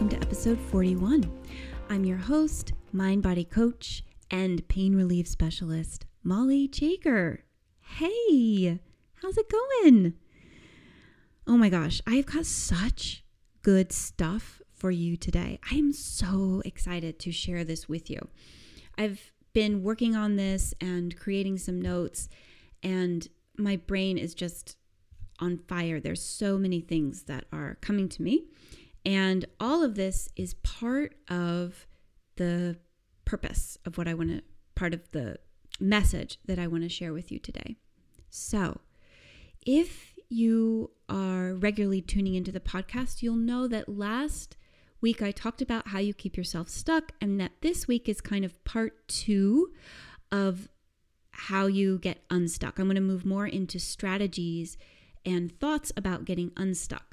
Welcome to episode 41. I'm your host, mind body coach, and pain relief specialist, Molly Jager. Hey, how's it going? Oh my gosh, I've got such good stuff for you today. I am so excited to share this with you. I've been working on this and creating some notes, and my brain is just on fire. There's so many things that are coming to me. And all of this is part of the purpose of what I want to, part of the message that I want to share with you today. So, if you are regularly tuning into the podcast, you'll know that last week I talked about how you keep yourself stuck, and that this week is kind of part two of how you get unstuck. I'm going to move more into strategies and thoughts about getting unstuck.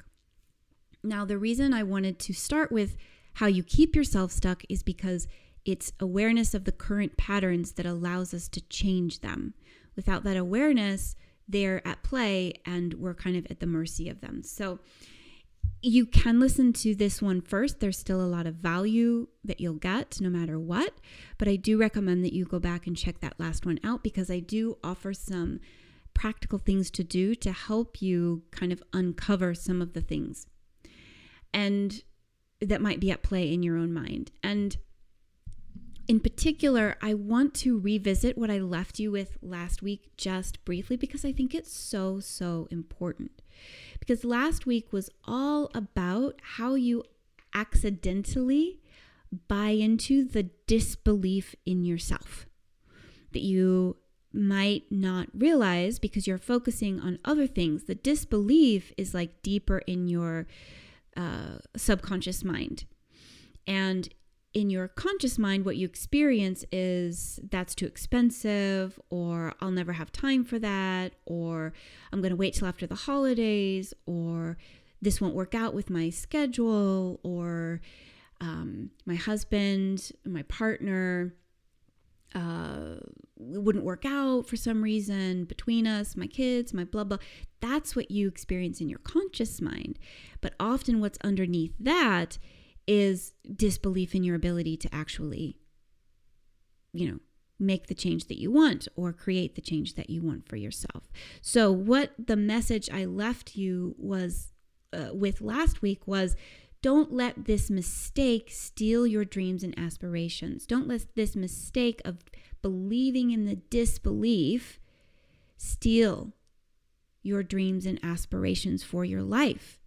Now, the reason I wanted to start with how you keep yourself stuck is because it's awareness of the current patterns that allows us to change them. Without that awareness, they're at play and we're kind of at the mercy of them. So, you can listen to this one first. There's still a lot of value that you'll get no matter what. But I do recommend that you go back and check that last one out because I do offer some practical things to do to help you kind of uncover some of the things and that might be at play in your own mind. And in particular, I want to revisit what I left you with last week just briefly because I think it's so, so important. Because last week was all about how you accidentally buy into the disbelief in yourself that you might not realize because you're focusing on other things. The disbelief is like deeper in your uh, subconscious mind. And in your conscious mind, what you experience is that's too expensive, or I'll never have time for that, or I'm going to wait till after the holidays, or this won't work out with my schedule, or um, my husband, my partner uh, wouldn't work out for some reason between us, my kids, my blah, blah. That's what you experience in your conscious mind. But often what's underneath that is disbelief in your ability to actually, you know, make the change that you want or create the change that you want for yourself. So, what the message I left you was uh, with last week was don't let this mistake steal your dreams and aspirations. Don't let this mistake of believing in the disbelief steal your dreams and aspirations for your life.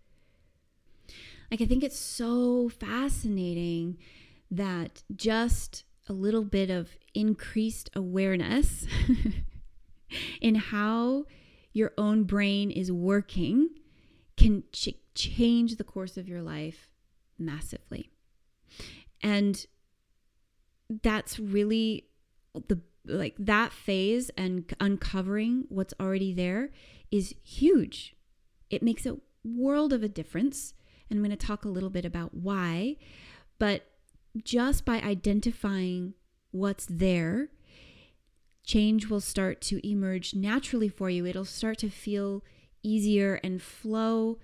Like, I think it's so fascinating that just a little bit of increased awareness in how your own brain is working can ch- change the course of your life massively. And that's really the like that phase and uncovering what's already there is huge. It makes a world of a difference. And I'm going to talk a little bit about why. But just by identifying what's there, change will start to emerge naturally for you. It'll start to feel easier and flow.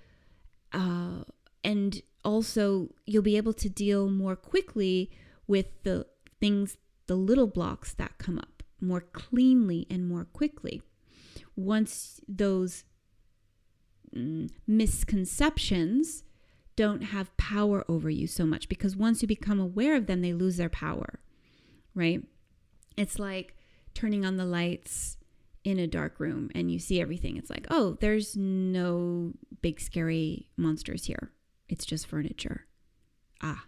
Uh, and also, you'll be able to deal more quickly with the things, the little blocks that come up more cleanly and more quickly. Once those mm, misconceptions don't have power over you so much, because once you become aware of them, they lose their power, right? It's like turning on the lights in a dark room and you see everything, it's like, oh, there's no big scary monsters here. It's just furniture. Ah,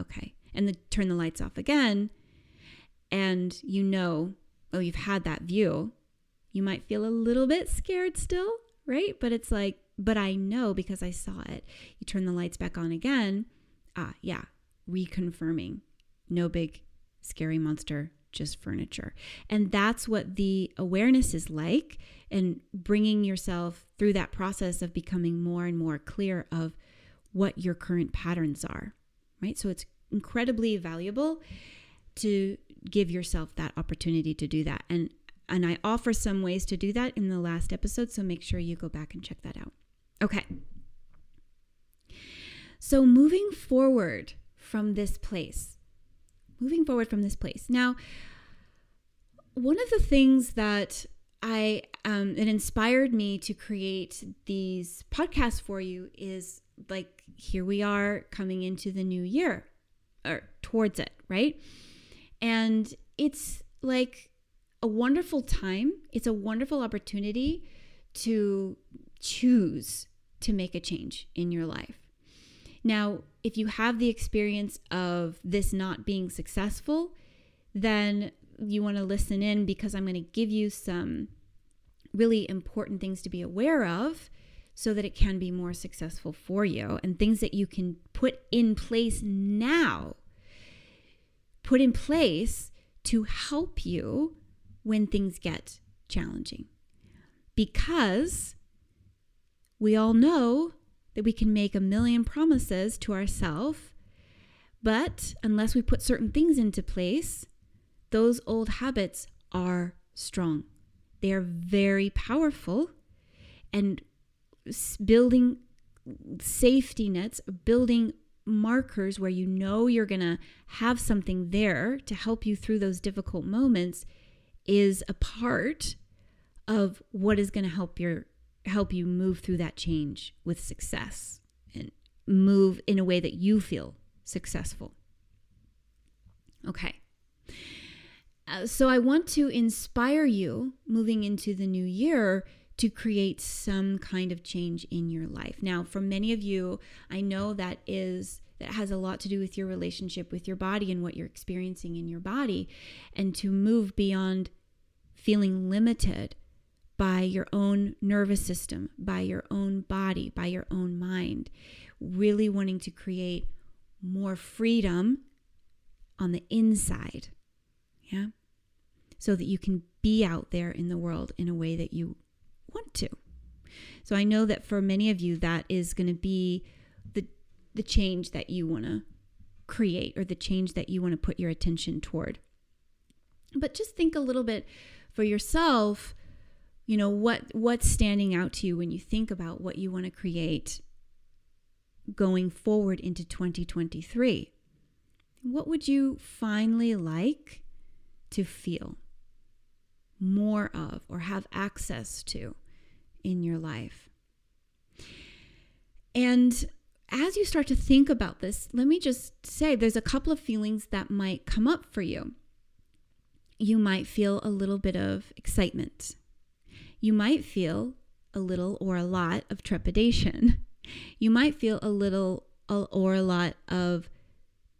okay. And then turn the lights off again, and you know, oh, you've had that view. You might feel a little bit scared still, right? But it's like, but I know because I saw it. You turn the lights back on again. Ah, yeah, reconfirming no big scary monster, just furniture. And that's what the awareness is like, and bringing yourself through that process of becoming more and more clear of what your current patterns are, right? So it's incredibly valuable to give yourself that opportunity to do that. And and I offer some ways to do that in the last episode, so make sure you go back and check that out. Okay. So moving forward from this place, moving forward from this place. Now, one of the things that I um, it inspired me to create these podcasts for you is like here we are coming into the new year or towards it, right? And it's like a wonderful time. It's a wonderful opportunity to choose to make a change in your life. Now, if you have the experience of this not being successful, then you want to listen in because I'm going to give you some really important things to be aware of so that it can be more successful for you and things that you can put in place now. Put in place to help you when things get challenging. Because we all know that we can make a million promises to ourselves, but unless we put certain things into place, those old habits are strong. They are very powerful. And building safety nets, building markers where you know you're going to have something there to help you through those difficult moments is a part of what is going to help your help you move through that change with success and move in a way that you feel successful. Okay. Uh, so I want to inspire you moving into the new year to create some kind of change in your life. Now, for many of you, I know that is that has a lot to do with your relationship with your body and what you're experiencing in your body and to move beyond feeling limited by your own nervous system, by your own body, by your own mind, really wanting to create more freedom on the inside. Yeah so that you can be out there in the world in a way that you want to. So I know that for many of you, that is going to be the, the change that you want to create or the change that you want to put your attention toward. But just think a little bit for yourself, you know, what what's standing out to you when you think about what you want to create going forward into 2023. What would you finally like to feel? more of or have access to in your life. And as you start to think about this, let me just say there's a couple of feelings that might come up for you. You might feel a little bit of excitement. You might feel a little or a lot of trepidation. You might feel a little or a lot of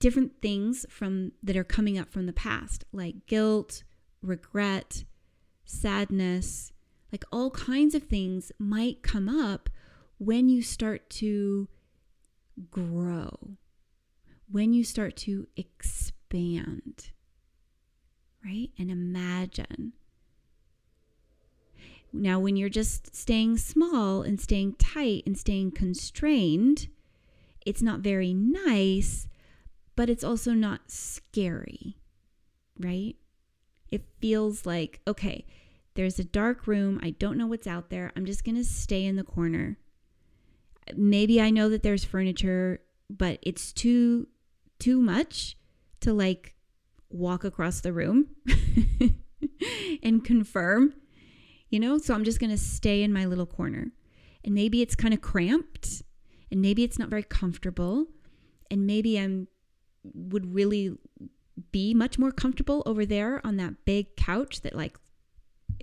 different things from that are coming up from the past like guilt, regret, sadness, like all kinds of things might come up when you start to grow, when you start to expand, right? And imagine. Now, when you're just staying small and staying tight and staying constrained, it's not very nice, but it's also not scary, right? It feels like, okay, there's a dark room. I don't know what's out there. I'm just going to stay in the corner. Maybe I know that there's furniture, but it's too too much to like walk across the room and confirm, you know? So I'm just going to stay in my little corner. And maybe it's kind of cramped and maybe it's not very comfortable and maybe I'm would really be much more comfortable over there on that big couch that like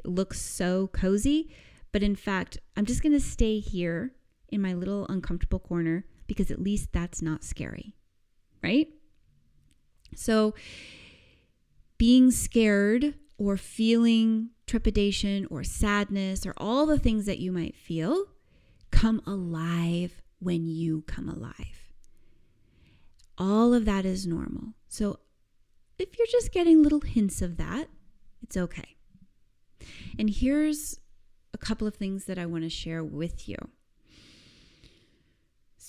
looks so cozy. But in fact, I'm just going to stay here in my little uncomfortable corner because at least that's not scary, right? So, being scared or feeling trepidation or sadness or all the things that you might feel come alive when you come alive. All of that is normal. So if you're just getting little hints of that, it's okay. And here's a couple of things that I want to share with you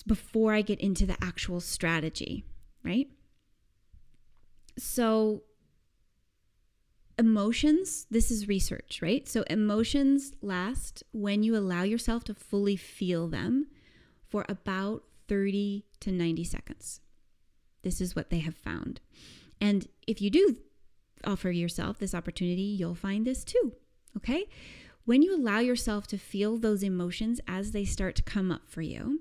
before I get into the actual strategy, right? So, emotions, this is research, right? So, emotions last when you allow yourself to fully feel them for about 30 to 90 seconds. This is what they have found. And if you do offer yourself this opportunity, you'll find this too. Okay? When you allow yourself to feel those emotions as they start to come up for you,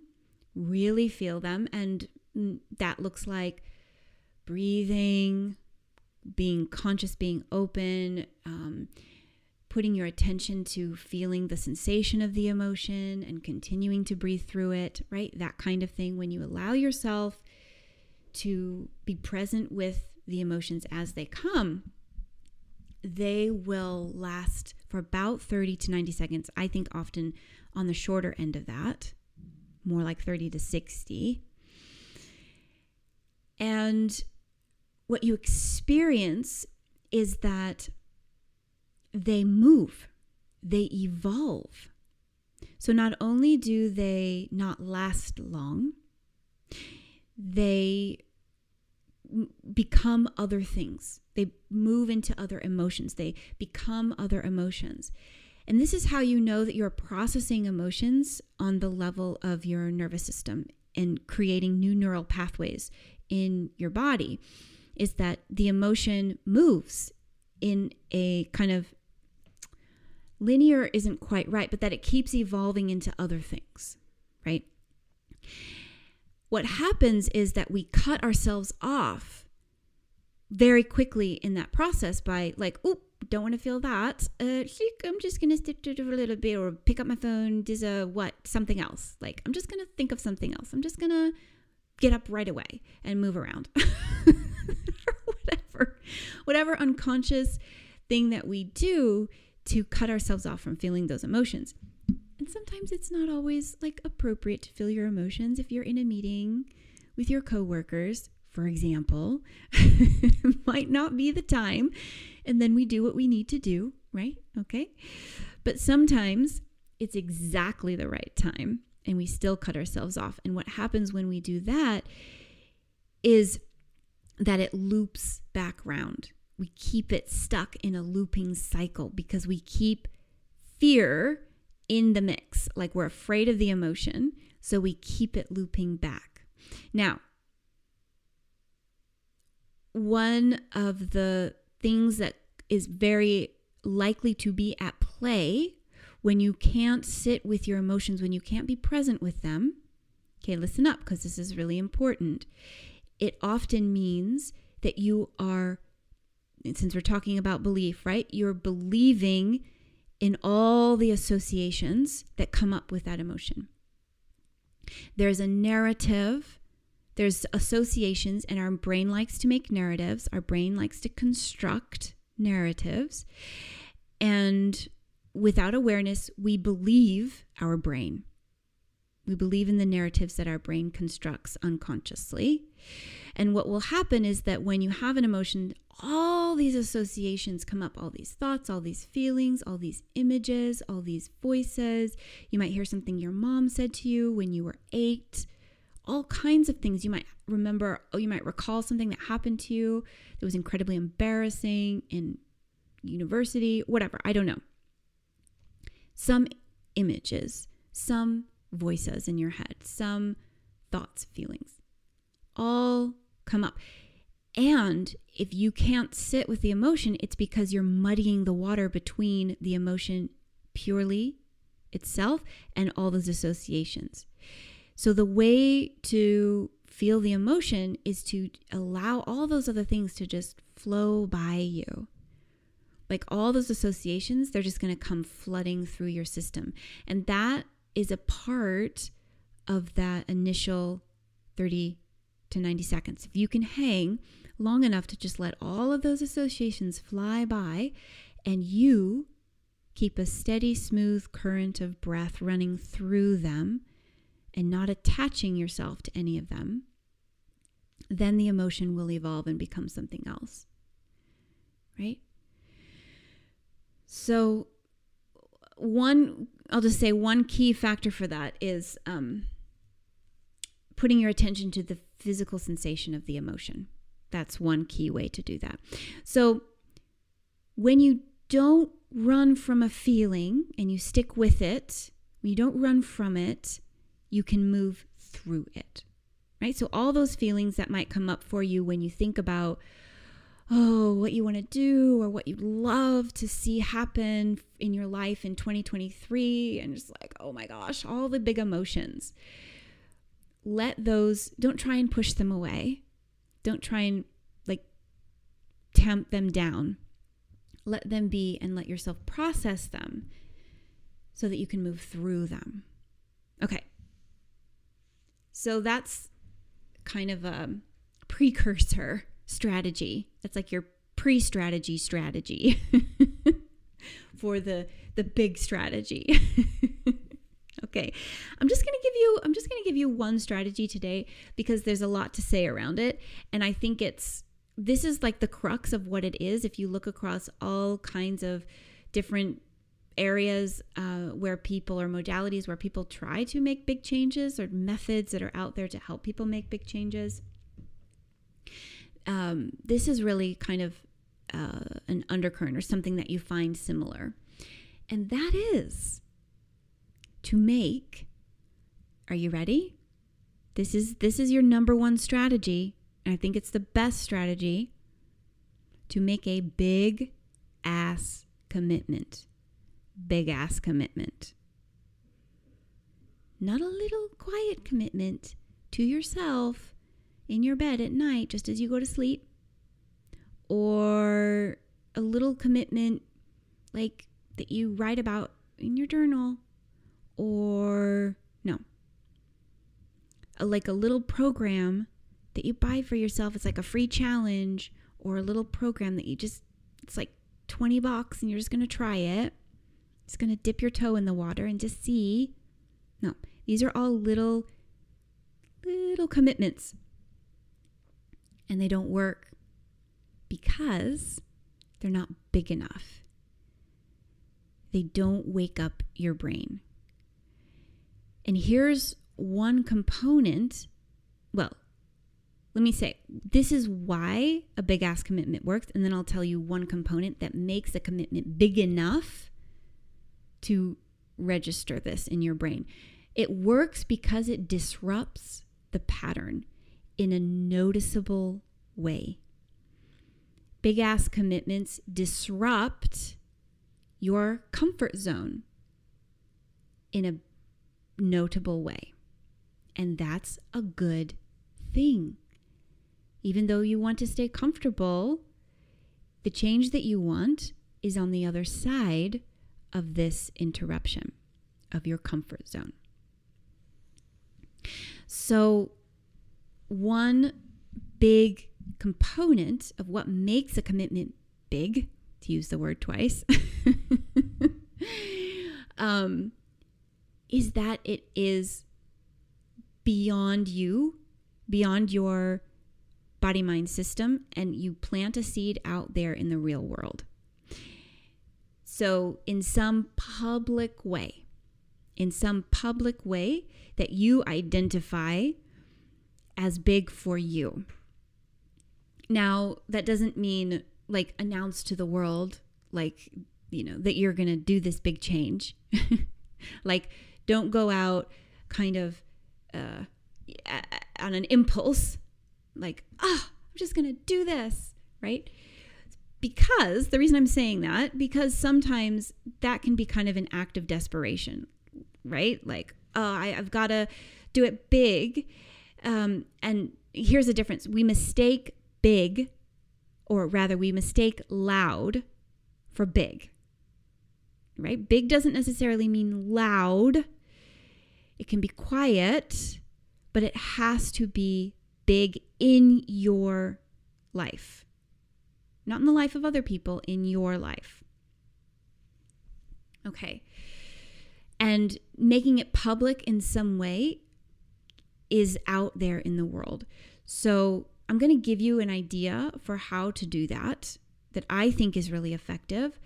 really feel them. And mm, that looks like breathing, being conscious, being open, um, putting your attention to feeling the sensation of the emotion and continuing to breathe through it, right? That kind of thing. When you allow yourself to be present with the emotions as they come, they will last for about 30 to 90 seconds. I think often on the shorter end of that, more like 30 to 60. And what you experience is that they move, they evolve. So not only do they not last long, they become other things. They move into other emotions. They become other emotions. And this is how you know that you're processing emotions on the level of your nervous system and creating new neural pathways in your body is that the emotion moves in a kind of linear isn't quite right, but that it keeps evolving into other things, right? What happens is that we cut ourselves off very quickly in that process by like, oop, don't want to feel that. Uh, I'm just gonna stick to it a little bit, or pick up my phone, do a what, something else. Like I'm just gonna think of something else. I'm just gonna get up right away and move around, whatever, whatever unconscious thing that we do to cut ourselves off from feeling those emotions. And sometimes it's not always like appropriate to feel your emotions if you're in a meeting with your coworkers, for example. might not be the time. And then we do what we need to do, right? Okay. But sometimes it's exactly the right time and we still cut ourselves off. And what happens when we do that is that it loops back round. We keep it stuck in a looping cycle because we keep fear in the mix. Like we're afraid of the emotion, so we keep it looping back. Now, one of the things that is very likely to be at play when you can't sit with your emotions, when you can't be present with them. Okay, listen up because this is really important. It often means that you are, since we're talking about belief, right? You're believing in all the associations that come up with that emotion. There's a narrative, there's associations, and our brain likes to make narratives. Our brain likes to construct narratives. And without awareness, we believe our brain. We believe in the narratives that our brain constructs unconsciously. And what will happen is that when you have an emotion, all these associations come up, all these thoughts, all these feelings, all these images, all these voices. You might hear something your mom said to you when you were eight, all kinds of things. You might remember, oh, you might recall something that happened to you that was incredibly embarrassing in university, whatever. I don't know. Some images, some voices in your head, some thoughts, feelings, all come up. And if you can't sit with the emotion, it's because you're muddying the water between the emotion purely itself and all those associations. So the way to feel the emotion is to allow all those other things to just flow by you. Like all those associations, they're just going to come flooding through your system. And that is a part of that initial 30 to 90 seconds. If you can hang long enough to just let all of those associations fly by and you keep a steady, smooth current of breath running through them and not attaching yourself to any of them, then the emotion will evolve and become something else. Right? So, one, I'll just say one key factor for that is um, putting your attention to the physical sensation of the emotion. That's one key way to do that. So, when you don't run from a feeling and you stick with it, when you don't run from it, you can move through it. Right? So, all those feelings that might come up for you when you think about, oh, what you want to do or what you'd love to see happen in your life in 2023, and just like, oh my gosh, all the big emotions. Let those, don't try and push them away. Don't try and like tamp them down. Let them be and let yourself process them so that you can move through them. Okay. So that's kind of a precursor strategy. That's like your pre-strategy strategy for the the big strategy. okay. I'm just going to give you I'm just going to give you one strategy today because there's a lot to say around it and I think it's this is like the crux of what it is if you look across all kinds of different areas uh, where people or modalities where people try to make big changes or methods that are out there to help people make big changes um, this is really kind of uh, an undercurrent or something that you find similar. And that is to make, are you ready? This is this is your number one strategy. And I think it's the best strategy to make a big ass commitment. Big ass commitment. Not a little quiet commitment to yourself in your bed at night just as you go to sleep, or a little commitment like that you write about in your journal, or no, a, like a little program that you buy for yourself. It's like a free challenge or a little program that you just, it's like 20 bucks and you're just going to try it. Just going to dip your toe in the water and just see. No, these are all little, little commitments and they don't work because they're not big enough. They don't wake up your brain. And here's one component. Well, let me say this is why a big ass commitment works. And then I'll tell you one component that makes a commitment big enough to register this in your brain. It works because it disrupts the pattern in a noticeable way. Big ass commitments disrupt your comfort zone in a notable way. And that's a good thing. Even though you want to stay comfortable, the change that you want is on the other side of this interruption of your comfort zone. So, one big component of what makes a commitment big, to use the word twice, um, is that it is beyond you, beyond your body mind system, and you plant a seed out there in the real world. So, in some public way, in some public way that you identify as big for you. Now, that doesn't mean like announce to the world, like, you know, that you're going to do this big change. like, don't go out kind of uh, on an impulse, like, ah, oh, I'm just going to do this, right? Because the reason I'm saying that, because sometimes that can be kind of an act of desperation, right? Like, oh, I, I've got to do it big um, and here's the difference we mistake big, or rather, we mistake loud for big. Right? Big doesn't necessarily mean loud, it can be quiet, but it has to be big in your life. Not in the life of other people, in your life. Okay. And making it public in some way is out there in the world. So, I'm going to give you an idea for how to do that that I think is really effective.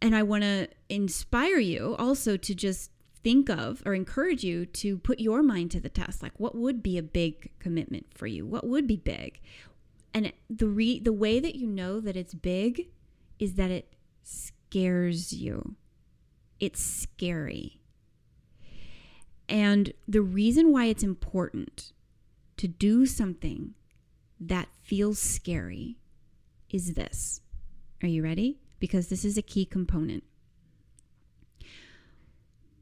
And I want to inspire you also to just think of or encourage you to put your mind to the test. Like, what would be a big commitment for you? What would be big? And the re- the way that you know that it's big is that it scares you. It's scary. And the reason why it's important to do something that feels scary is this. Are you ready? Because this is a key component.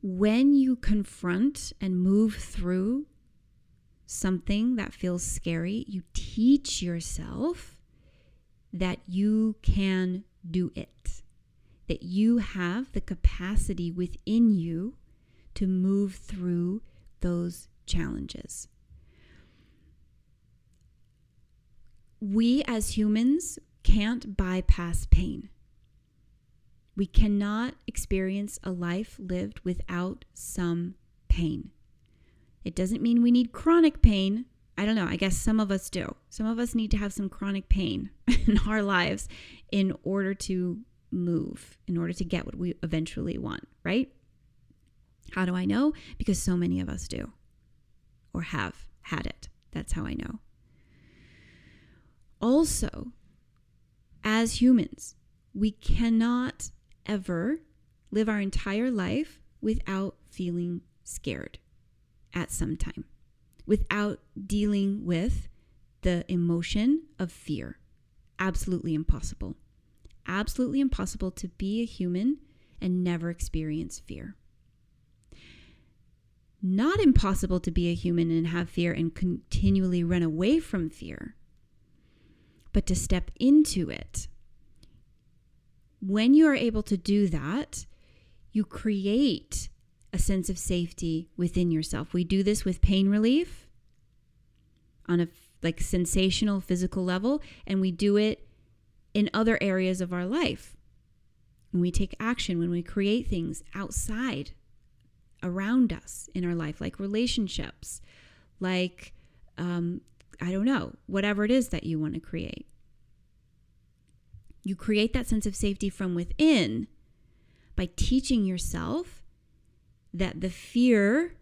When you confront and move through something that feels scary, you teach yourself that you can do it, that you have the capacity within you to move through those challenges. We as humans can't bypass pain. We cannot experience a life lived without some pain. It doesn't mean we need chronic pain. I don't know. I guess some of us do. Some of us need to have some chronic pain in our lives in order to move, in order to get what we eventually want, right? How do I know? Because so many of us do or have had it. That's how I know. Also, as humans, we cannot ever live our entire life without feeling scared at some time, without dealing with the emotion of fear. Absolutely impossible. Absolutely impossible to be a human and never experience fear. Not impossible to be a human and have fear and continually run away from fear, but to step into it. When you are able to do that, you create a sense of safety within yourself. We do this with pain relief on a like sensational physical level and we do it in other areas of our life. When we take action, when we create things outside around us in our life, like relationships, like, um, I don't know, whatever it is that you want to create. You create that sense of safety from within by teaching yourself that the fear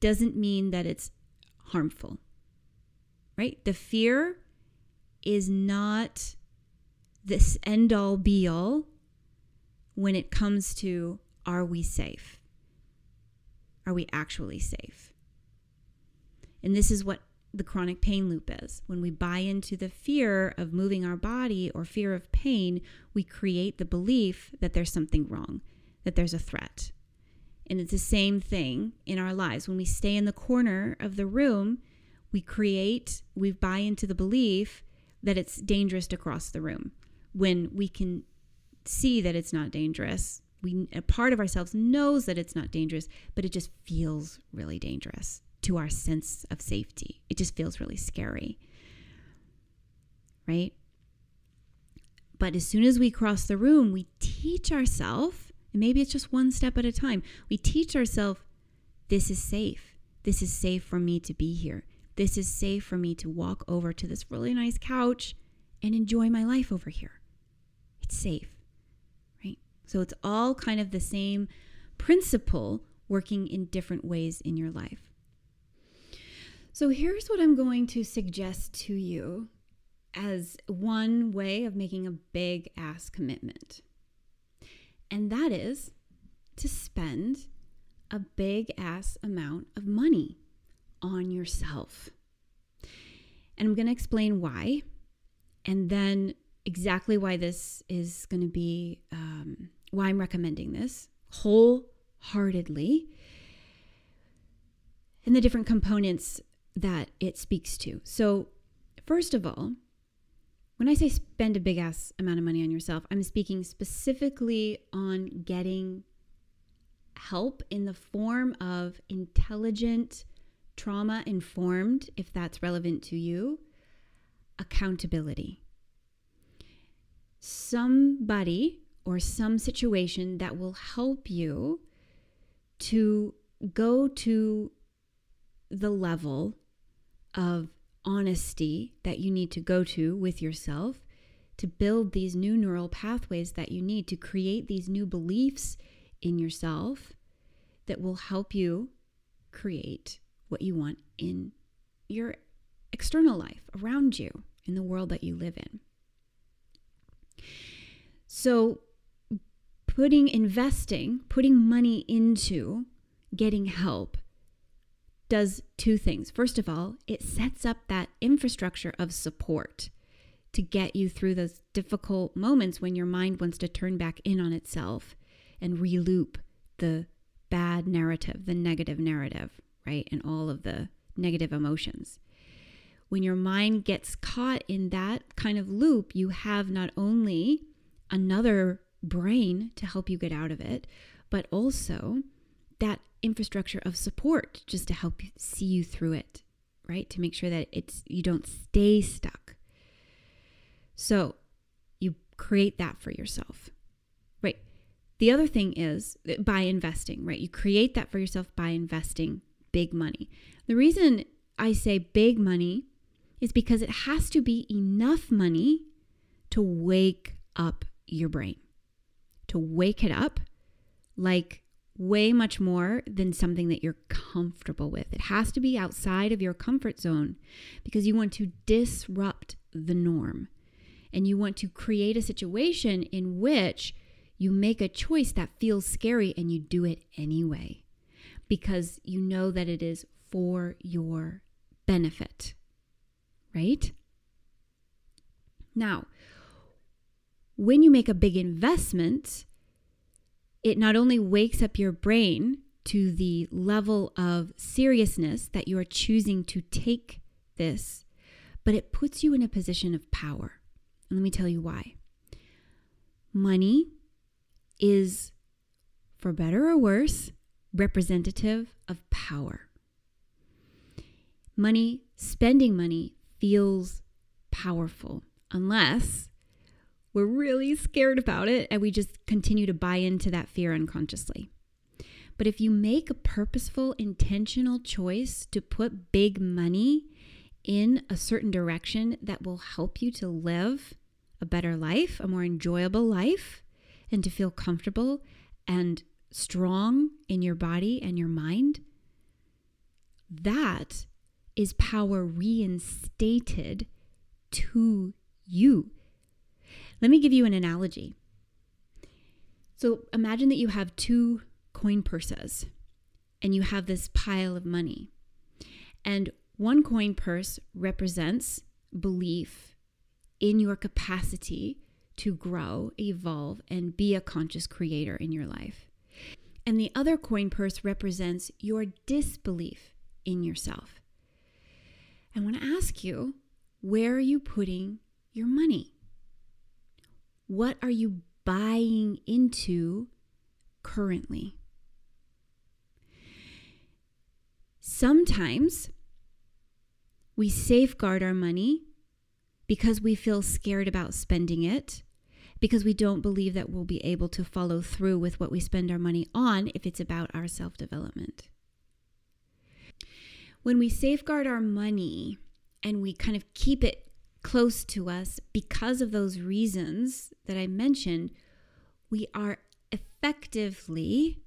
doesn't mean that it's harmful, right? The fear is not this end all be all when it comes to are we safe? Are we actually safe? And this is what the chronic pain loop is. When we buy into the fear of moving our body or fear of pain, we create the belief that there's something wrong, that there's a threat. And it's the same thing in our lives. When we stay in the corner of the room, we create, we buy into the belief that it's dangerous to cross the room when we can see that it's not dangerous. We, a part of ourselves knows that it's not dangerous, but it just feels really dangerous to our sense of safety. It just feels really scary. Right? But as soon as we cross the room, we teach ourselves and maybe it's just one step at a time. We teach ourselves this is safe. This is safe for me to be here. This is safe for me to walk over to this really nice couch and enjoy my life over here. It's safe? So it's all kind of the same principle working in different ways in your life. So here's what I'm going to suggest to you as one way of making a big ass commitment and that is to spend a big ass amount of money on yourself. And I'm going to explain why, and then exactly why this is going to be, um, why I'm recommending this wholeheartedly, and the different components that it speaks to. So, first of all, when I say spend a big ass amount of money on yourself, I'm speaking specifically on getting help in the form of intelligent, trauma informed, if that's relevant to you, accountability. Somebody or some situation that will help you to go to the level of honesty that you need to go to with yourself to build these new neural pathways that you need to create these new beliefs in yourself that will help you create what you want in your external life around you in the world that you live in. So, putting investing, putting money into getting help does two things. First of all, it sets up that infrastructure of support to get you through those difficult moments when your mind wants to turn back in on itself and reloop the bad narrative, the negative narrative, right? And all of the negative emotions. When your mind gets caught in that kind of loop, you have not only another brain to help you get out of it, but also that infrastructure of support just to help you see you through it, right? To make sure that it's you don't stay stuck. So you create that for yourself, right? The other thing is uh, by investing, right? You create that for yourself by investing big money. The reason I say big money is because it has to be enough money to wake up your brain, to wake it up like way much more than something that you're comfortable with. It has to be outside of your comfort zone because you want to disrupt the norm and you want to create a situation in which you make a choice that feels scary and you do it anyway because you know that it is for your benefit, right? Now, when you make a big investment, it not only wakes up your brain to the level of seriousness that you are choosing to take this, but it puts you in a position of power. And let me tell you why. Money is, for better or worse, representative of power. Money, spending money, feels powerful unless we're really scared about it and we just continue to buy into that fear unconsciously. But if you make a purposeful, intentional choice to put big money in a certain direction that will help you to live a better life, a more enjoyable life, and to feel comfortable and strong in your body and your mind, that is power reinstated to you. Let me give you an analogy. So imagine that you have two coin purses and you have this pile of money. And one coin purse represents belief in your capacity to grow, evolve, and be a conscious creator in your life. And the other coin purse represents your disbelief in yourself. I want to ask you where are you putting your money? What are you buying into currently? Sometimes we safeguard our money because we feel scared about spending it, because we don't believe that we'll be able to follow through with what we spend our money on if it's about our self development. When we safeguard our money and we kind of keep it close to us because of those reasons that I mentioned, we are effectively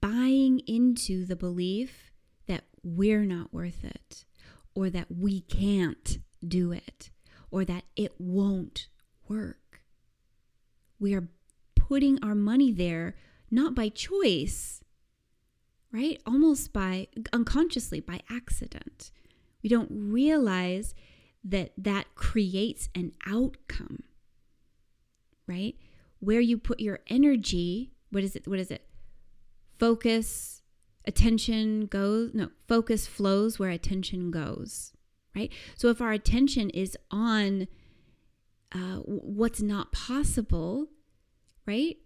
buying into the belief that we're not worth it or that we can't do it or that it won't work. We are putting our money there not by choice, right? Almost by unconsciously, by accident. We don't realize that that creates an outcome, right? Where you put your energy, what is it? What is it? Focus, attention goes, no, focus flows where attention goes, right? So if our attention is on uh, what's not possible, right?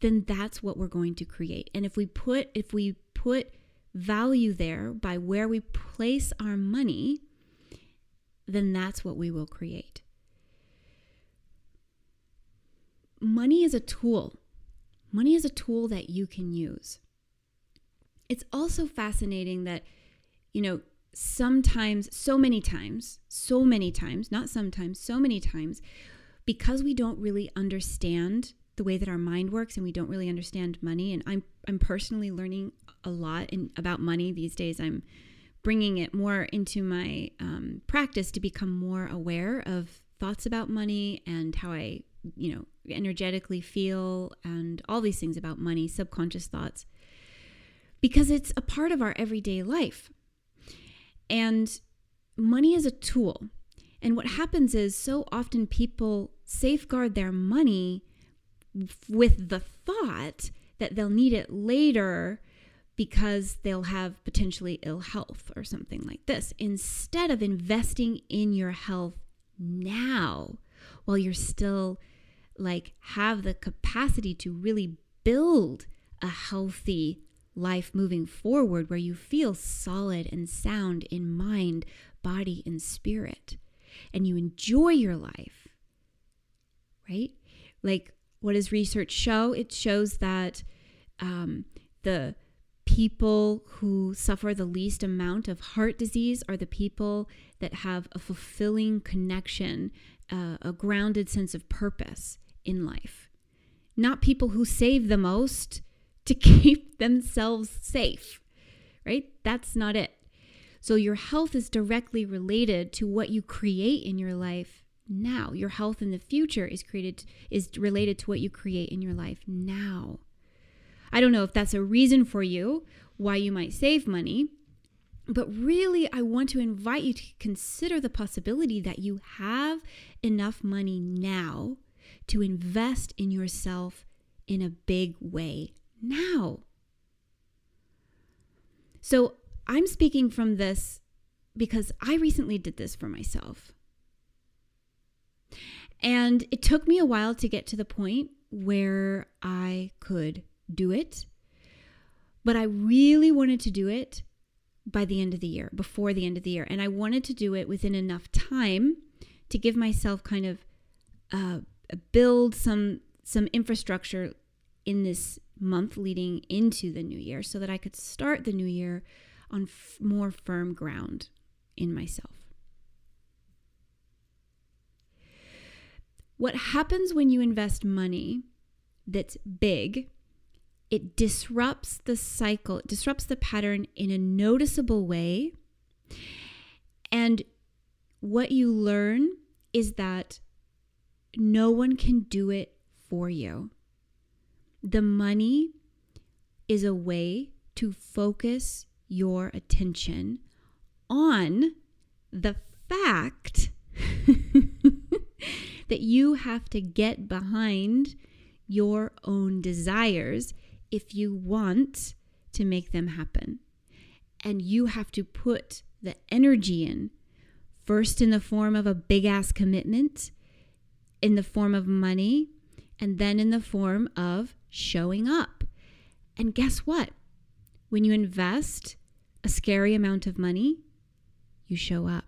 Then that's what we're going to create. And if we put, if we put value there by where we place our money, then that's what we will create. Money is a tool. Money is a tool that you can use. It's also fascinating that, you know, sometimes, so many times, so many times, not sometimes, so many times, because we don't really understand the way that our mind works and we don't really understand money and I'm I'm personally learning a lot in, about money these days. I'm bringing it more into my um, practice to become more aware of thoughts about money and how I, you know, energetically feel and all these things about money, subconscious thoughts, because it's a part of our everyday life. And money is a tool. And what happens is so often people safeguard their money with the thought that they'll need it later because they'll have potentially ill health or something like this, instead of investing in your health now while you're still like have the capacity to really build a healthy life moving forward where you feel solid and sound in mind, body, and spirit, and you enjoy your life, right? Like, what does research show? It shows that um, the people who suffer the least amount of heart disease are the people that have a fulfilling connection, uh, a grounded sense of purpose in life. Not people who save the most to keep themselves safe, right? That's not it. So, your health is directly related to what you create in your life now. Your health in the future is created is related to what you create in your life now. I don't know if that's a reason for you why you might save money, but really I want to invite you to consider the possibility that you have enough money now to invest in yourself in a big way now. So, I'm speaking from this because I recently did this for myself. And it took me a while to get to the point where I could do it. But I really wanted to do it by the end of the year, before the end of the year. And I wanted to do it within enough time to give myself kind of uh, build some some infrastructure in this month leading into the new year so that I could start the new year on f- more firm ground in myself. What happens when you invest money that's big, it disrupts the cycle, it disrupts the pattern in a noticeable way. And what you learn is that no one can do it for you. The money is a way to focus your attention on the fact that you have to get behind your own desires if you want to make them happen. And you have to put the energy in, first in the form of a big ass commitment, in the form of money, and then in the form of showing up. And guess what? When you invest a scary amount of money, you show up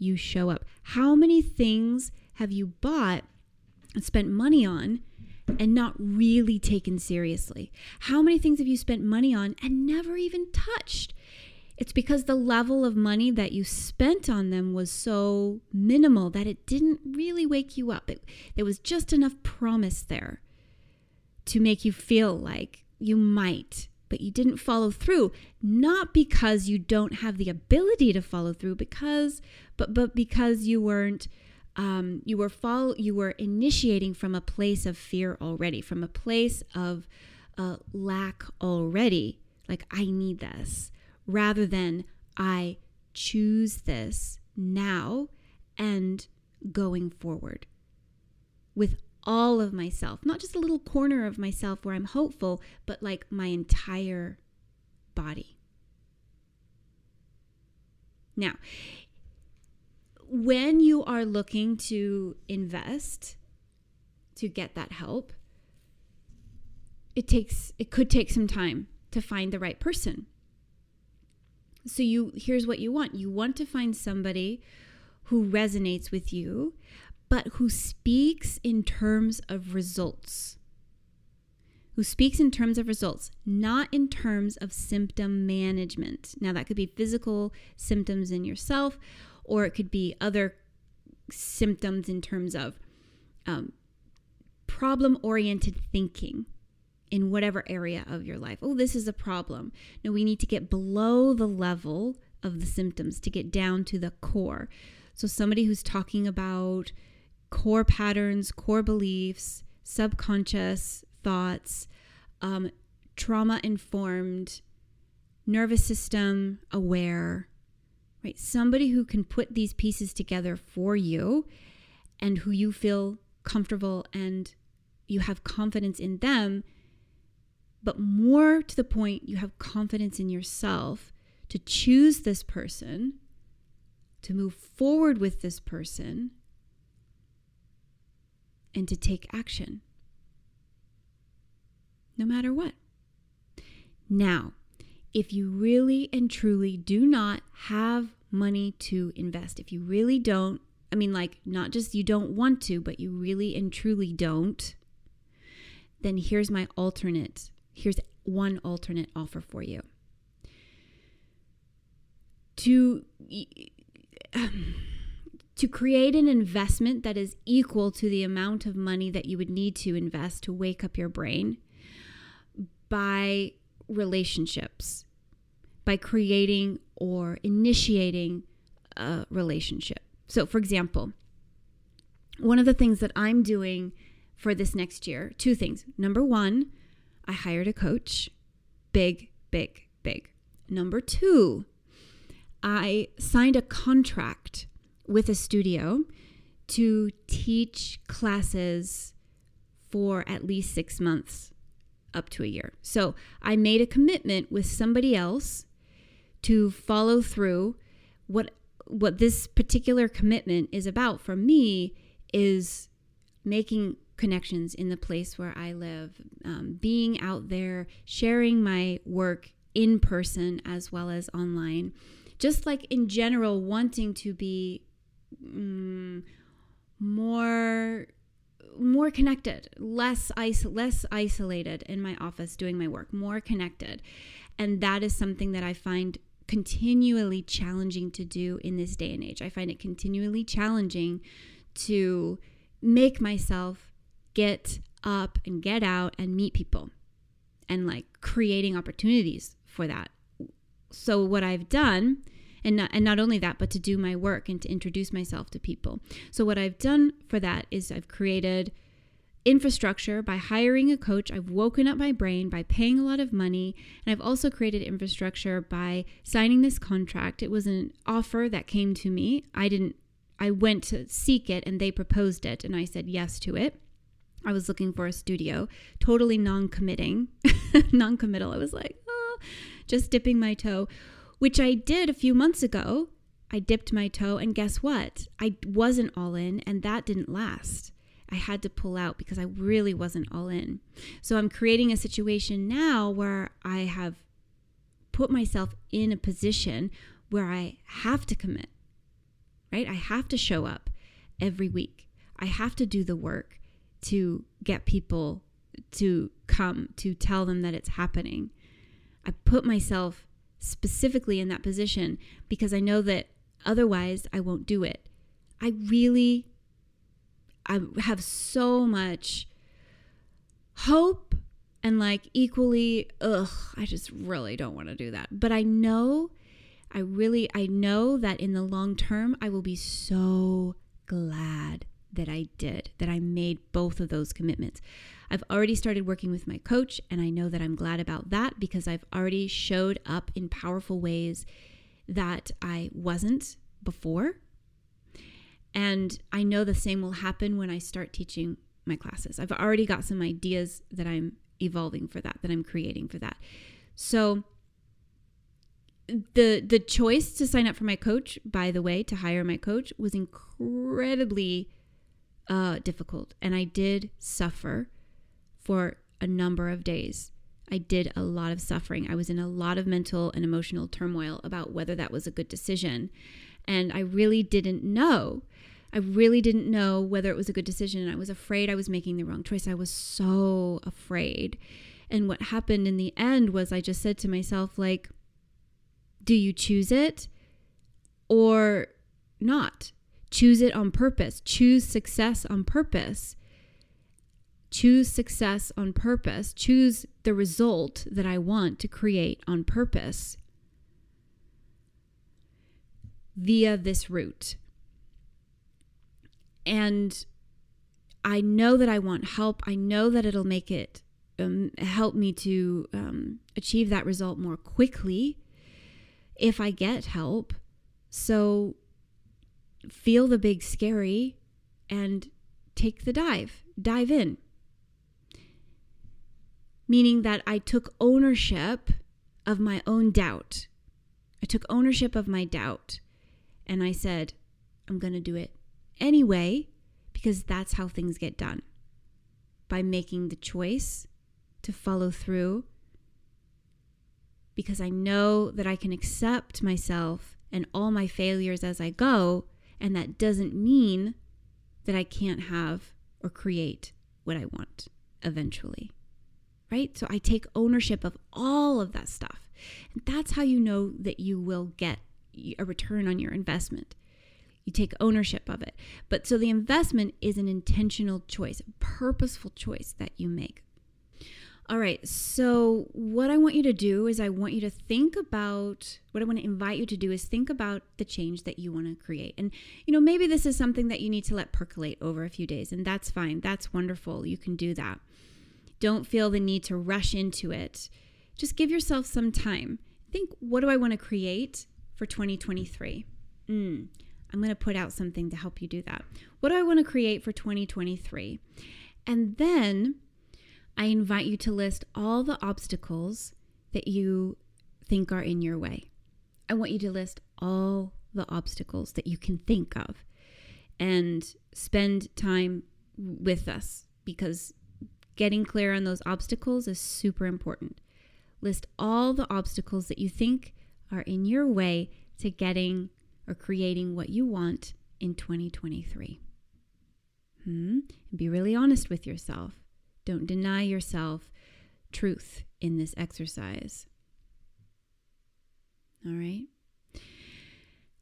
you show up. How many things have you bought and spent money on and not really taken seriously? How many things have you spent money on and never even touched? It's because the level of money that you spent on them was so minimal that it didn't really wake you up. It, there was just enough promise there to make you feel like you might but you didn't follow through not because you don't have the ability to follow through because but but because you weren't um, you were follow you were initiating from a place of fear already from a place of uh, lack already like i need this rather than i choose this now and going forward with all of myself, not just a little corner of myself where I'm hopeful, but like my entire body. Now, when you are looking to invest to get that help, it takes it could take some time to find the right person. So you here's what you want. You want to find somebody who resonates with you, but who speaks in terms of results, who speaks in terms of results, not in terms of symptom management. Now, that could be physical symptoms in yourself, or it could be other symptoms in terms of um, problem oriented thinking in whatever area of your life. Oh, this is a problem. No, we need to get below the level of the symptoms to get down to the core. So, somebody who's talking about core patterns, core beliefs, subconscious thoughts, um, trauma informed, nervous system aware, right? Somebody who can put these pieces together for you and who you feel comfortable and you have confidence in them, but more to the point, you have confidence in yourself to choose this person, to move forward with this person, and to take action. No matter what. Now, if you really and truly do not have money to invest, if you really don't, I mean, like, not just you don't want to, but you really and truly don't, then here's my alternate. Here's one alternate offer for you. To um, to create an investment that is equal to the amount of money that you would need to invest to wake up your brain by relationships, by creating or initiating a relationship. So, for example, one of the things that I'm doing for this next year, two things. Number one, I hired a coach. Big, big, big. Number two, I signed a contract with a studio to teach classes for at least six months up to a year. So I made a commitment with somebody else to follow through. What what this particular commitment is about for me is making connections in the place where I live, um, being out there, sharing my work in person as well as online. Just like in general, wanting to be mm, more more connected, less is- less isolated in my office doing my work, more connected. And that is something that I find continually challenging to do in this day and age. I find it continually challenging to make myself get up and get out and meet people and like creating opportunities for that. So what I've done and not, and not only that but to do my work and to introduce myself to people. So what i've done for that is i've created infrastructure by hiring a coach. I've woken up my brain by paying a lot of money and i've also created infrastructure by signing this contract. It was an offer that came to me. I didn't i went to seek it and they proposed it and i said yes to it. I was looking for a studio, totally non committing, non committal. I was like, oh, just dipping my toe which I did a few months ago. I dipped my toe, and guess what? I wasn't all in, and that didn't last. I had to pull out because I really wasn't all in. So I'm creating a situation now where I have put myself in a position where I have to commit, right? I have to show up every week. I have to do the work to get people to come, to tell them that it's happening. I put myself specifically in that position because I know that otherwise I won't do it. I really I have so much hope and like equally ugh, I just really don't want to do that. But I know I really I know that in the long term I will be so glad that I did, that I made both of those commitments. I've already started working with my coach, and I know that I'm glad about that because I've already showed up in powerful ways that I wasn't before. And I know the same will happen when I start teaching my classes. I've already got some ideas that I'm evolving for that, that I'm creating for that. So, the the choice to sign up for my coach by the way to hire my coach was incredibly uh, difficult and i did suffer for a number of days. I did a lot of suffering. I was in a lot of mental and emotional turmoil about whether that was a good decision. And I really didn't know. I really didn't know whether it was a good decision. I was afraid I was making the wrong choice. I was so afraid. And what happened in the end was I just said to myself, like, do you choose it or not? Choose it on purpose. Choose success on purpose. Choose success on purpose. Choose the result that I want to create on purpose via this route. And I know that I want help. I know that it'll make it um, help me to um, achieve that result more quickly if I get help. So feel the big scary and take the dive, dive in. Meaning that I took ownership of my own doubt. I took ownership of my doubt and I said, I'm going to do it anyway because that's how things get done. By making the choice to follow through because I know that I can accept myself and all my failures as I go, and that doesn't mean that I can't have or create what I want eventually. Right? So I take ownership of all of that stuff. And that's how you know that you will get a return on your investment. You take ownership of it. But so the investment is an intentional choice, a purposeful choice that you make. All right, so what I want you to do is I want you to think about what I want to invite you to do is think about the change that you want to create. And, you know, maybe this is something that you need to let percolate over a few days, and that's fine. That's wonderful. You can do that. Don't feel the need to rush into it. Just give yourself some time. Think, what do I want to create for 2023? Mm, I'm going to put out something to help you do that. What do I want to create for 2023? And then I invite you to list all the obstacles that you think are in your way. I want you to list all the obstacles that you can think of and spend time with us because getting clear on those obstacles is super important. List all the obstacles that you think are in your way to getting or creating what you want in 2023. Hmm? And be really honest with yourself. Don't deny yourself truth in this exercise. All right?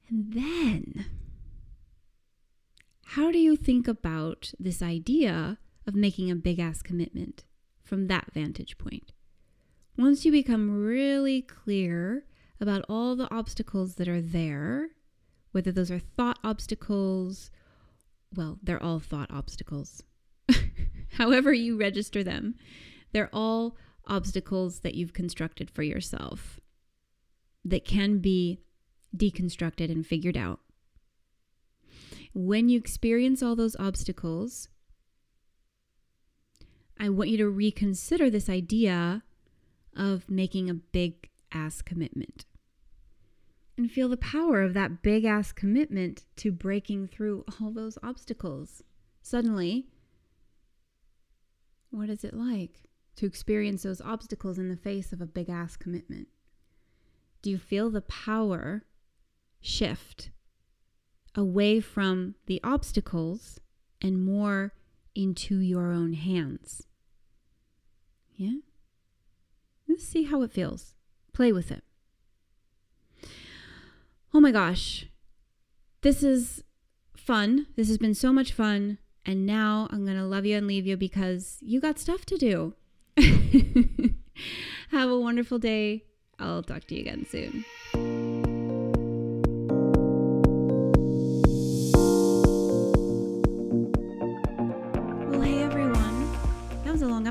And then, how do you think about this idea of making a big ass commitment from that vantage point? Once you become really clear about all the obstacles that are there, whether those are thought obstacles, well, they're all thought obstacles however you register them, they're all obstacles that you've constructed for yourself that can be deconstructed and figured out. When you experience all those obstacles, I want you to reconsider this idea of making a big ass commitment and feel the power of that big ass commitment to breaking through all those obstacles. Suddenly, what is it like to experience those obstacles in the face of a big ass commitment? Do you feel the power shift away from the obstacles and more into your own hands? Yeah? Let's see how it feels. Play with it. Oh my gosh. This is fun. This has been so much fun. And now I'm going to love you and leave you because you got stuff to do. Have a wonderful day. I'll talk to you again soon.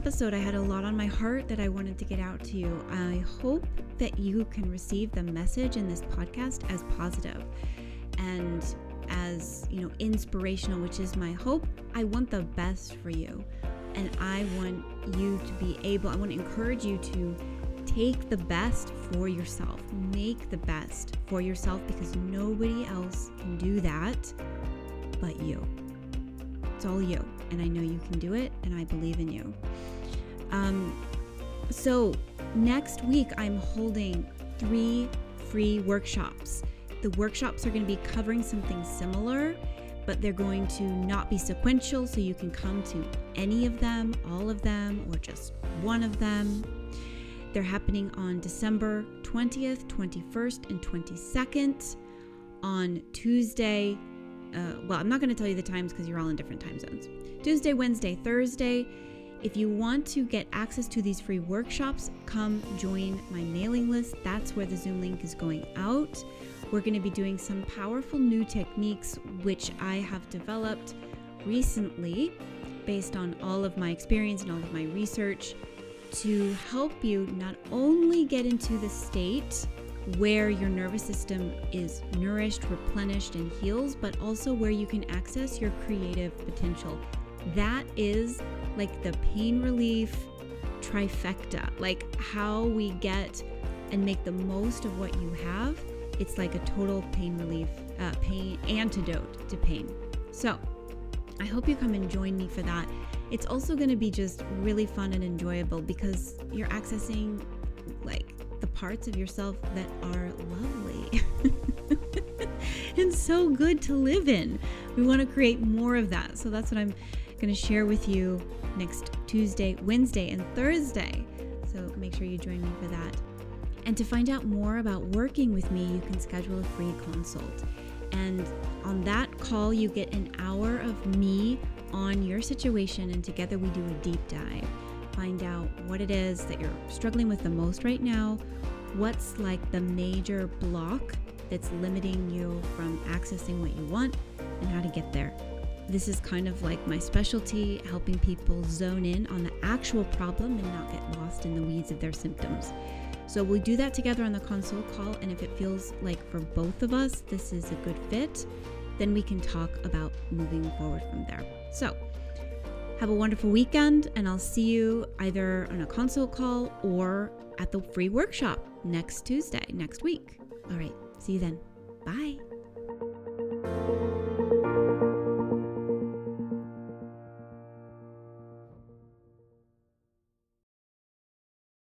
Episode. I had a lot on my heart that I wanted to get out to you. I hope that you can receive the message in this podcast as positive and as, you know, inspirational, which is my hope. I want the best for you. And I want you to be able, I want to encourage you to take the best for yourself. Make the best for yourself because nobody else can do that but you. It's all you. And I know you can do it, and I believe in you. Um, so, next week, I'm holding three free workshops the workshops are going to be covering something similar, but they're going to not be sequential, so you can come to any of them, all of them, or just one of them. They're happening on December 20th, 21st, and 22nd. On Tuesday, uh, well, I'm not going to tell you the times because you're all in different time zones. Tuesday, Wednesday, Thursday. If you want to get access to these free workshops, come join my mailing list. That's where the Zoom link is going out. We're going to be doing some powerful new techniques which I have developed recently based on all of my experience and all of my research to help you not only get into the state where your nervous system is nourished, replenished, and heals, but also where you can access your creative potential. That is like the pain relief trifecta, like how we get and make the most of what you have. It's like a total pain relief, uh, pain antidote to pain. So, I hope you come and join me for that. It's also going to be just really fun and enjoyable because you're accessing like the parts of yourself that are lovely and so good to live in. We want to create more of that. So that's what I'm going to share with you next Tuesday, Wednesday, and Thursday. So make sure you join me for that. And to find out more about working with me, you can schedule a free consult. And on that call, you get an hour of me on your situation, and together we do a deep dive. Find out what it is that you're struggling with the most right now, what's like the major block that's limiting you from accessing what you want, and how to get there. This is kind of like my specialty, helping people zone in on the actual problem and not get lost in the weeds of their symptoms. So we do that together on the consult call, and if it feels like for both of us this is a good fit, then we can talk about moving forward from there. So, have a wonderful weekend, and I'll see you either on a consult call or at the free workshop next Tuesday, next week. All right, see you then. Bye.